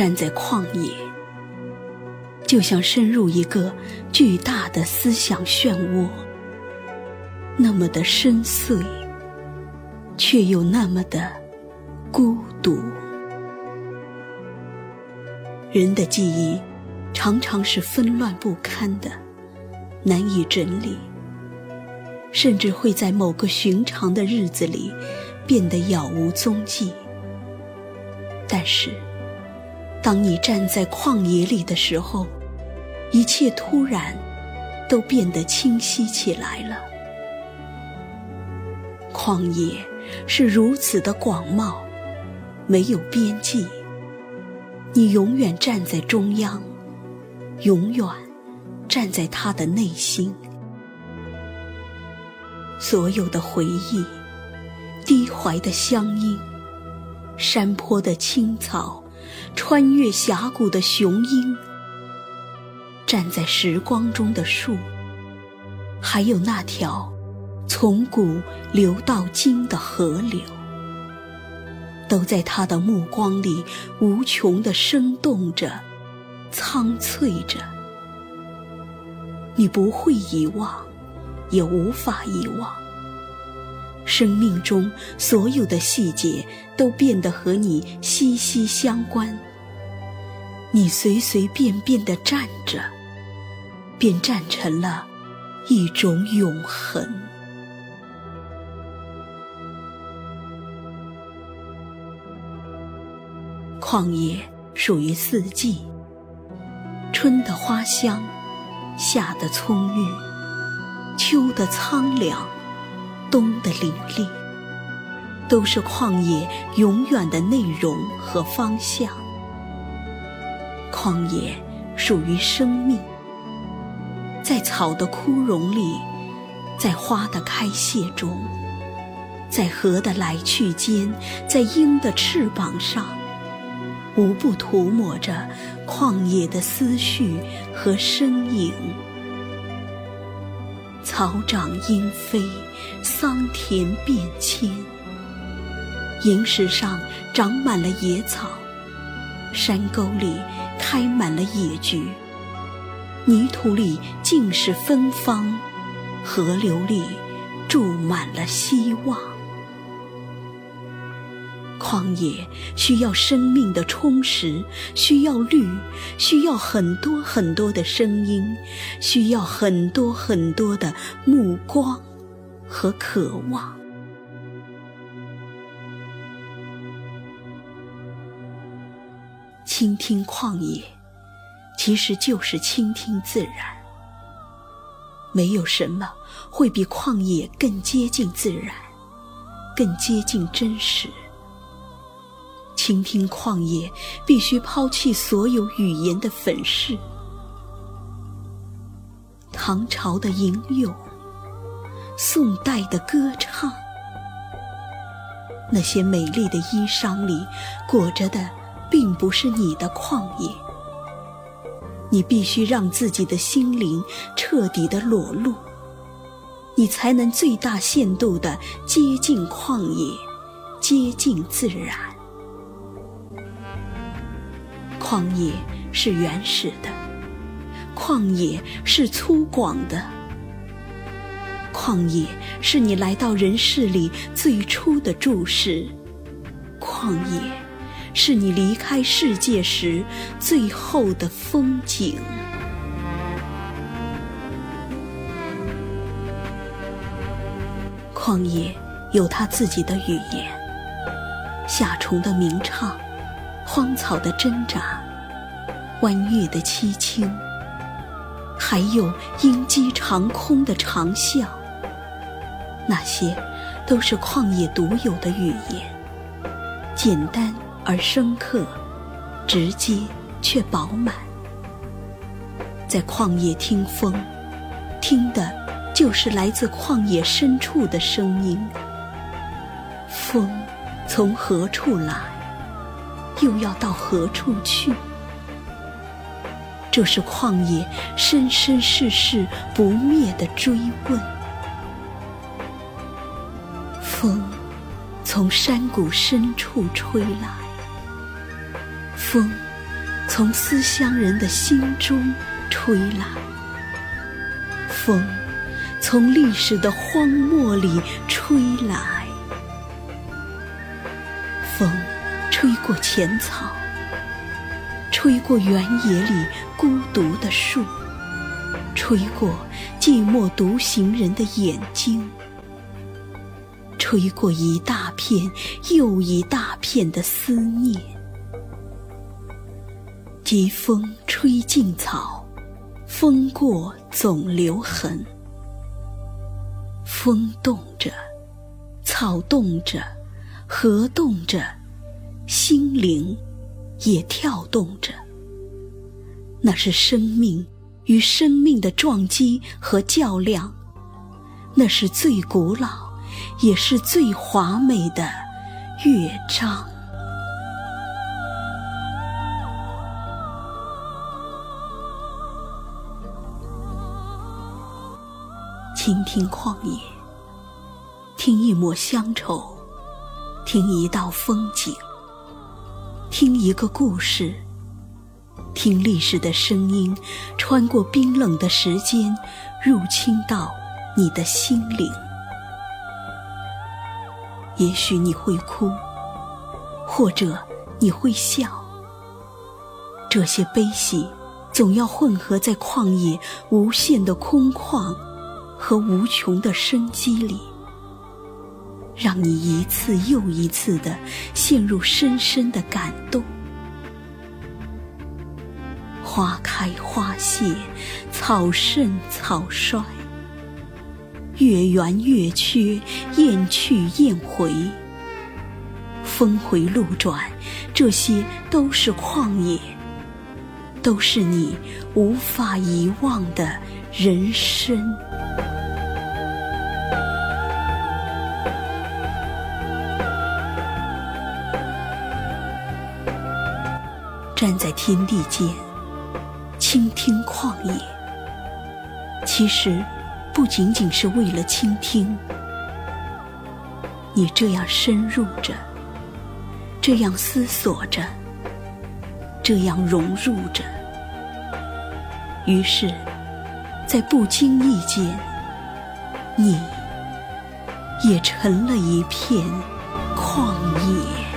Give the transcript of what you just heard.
站在旷野，就像深入一个巨大的思想漩涡，那么的深邃，却又那么的孤独。人的记忆常常是纷乱不堪的，难以整理，甚至会在某个寻常的日子里变得杳无踪迹。但是，当你站在旷野里的时候，一切突然都变得清晰起来了。旷野是如此的广袤，没有边际。你永远站在中央，永远站在他的内心。所有的回忆，低怀的乡音。山坡的青草，穿越峡谷的雄鹰，站在时光中的树，还有那条从古流到今的河流，都在他的目光里无穷的生动着，苍翠着。你不会遗忘，也无法遗忘。生命中所有的细节都变得和你息息相关。你随随便便的站着，便站成了一种永恒。旷野属于四季：春的花香，夏的葱郁，秋的苍凉。冬的凛冽，都是旷野永远的内容和方向。旷野属于生命，在草的枯荣里，在花的开谢中，在河的来去间，在鹰的翅膀上，无不涂抹着旷野的思绪和身影。草长莺飞，桑田变迁。岩石上长满了野草，山沟里开满了野菊，泥土里尽是芬芳，河流里注满了希望。旷野需要生命的充实，需要绿，需要很多很多的声音，需要很多很多的目光和渴望。倾听旷野，其实就是倾听自然。没有什么会比旷野更接近自然，更接近真实。倾听旷野，必须抛弃所有语言的粉饰。唐朝的吟咏，宋代的歌唱，那些美丽的衣裳里裹着的，并不是你的旷野。你必须让自己的心灵彻底的裸露，你才能最大限度的接近旷野，接近自然。旷野是原始的，旷野是粗犷的，旷野是你来到人世里最初的注视，旷野是你离开世界时最后的风景。旷野有它自己的语言，夏虫的鸣唱。荒草的挣扎，弯月的凄清，还有鹰击长空的长啸，那些都是旷野独有的语言，简单而深刻，直接却饱满。在旷野听风，听的就是来自旷野深处的声音。风从何处来？又要到何处去？这是旷野生生世世不灭的追问。风从山谷深处吹来，风从思乡人的心中吹来，风从历史的荒漠里吹来，风吹过浅草，吹过原野里孤独的树，吹过寂寞独行人的眼睛。吹过一大片又一大片的思念，疾风吹尽草，风过总留痕。风动着，草动着，河动着，心灵也跳动着。那是生命与生命的撞击和较量，那是最古老。也是最华美的乐章。倾听旷野，听一抹乡愁，听一道风景，听一个故事，听历史的声音，穿过冰冷的时间，入侵到你的心灵。也许你会哭，或者你会笑。这些悲喜，总要混合在旷野无限的空旷和无穷的生机里，让你一次又一次的陷入深深的感动。花开花谢，草盛草衰。月圆月缺，雁去雁回，峰回路转，这些都是旷野，都是你无法遗忘的人生。站在天地间，倾听旷野，其实。不仅仅是为了倾听，你这样深入着，这样思索着，这样融入着，于是，在不经意间，你也成了一片旷野。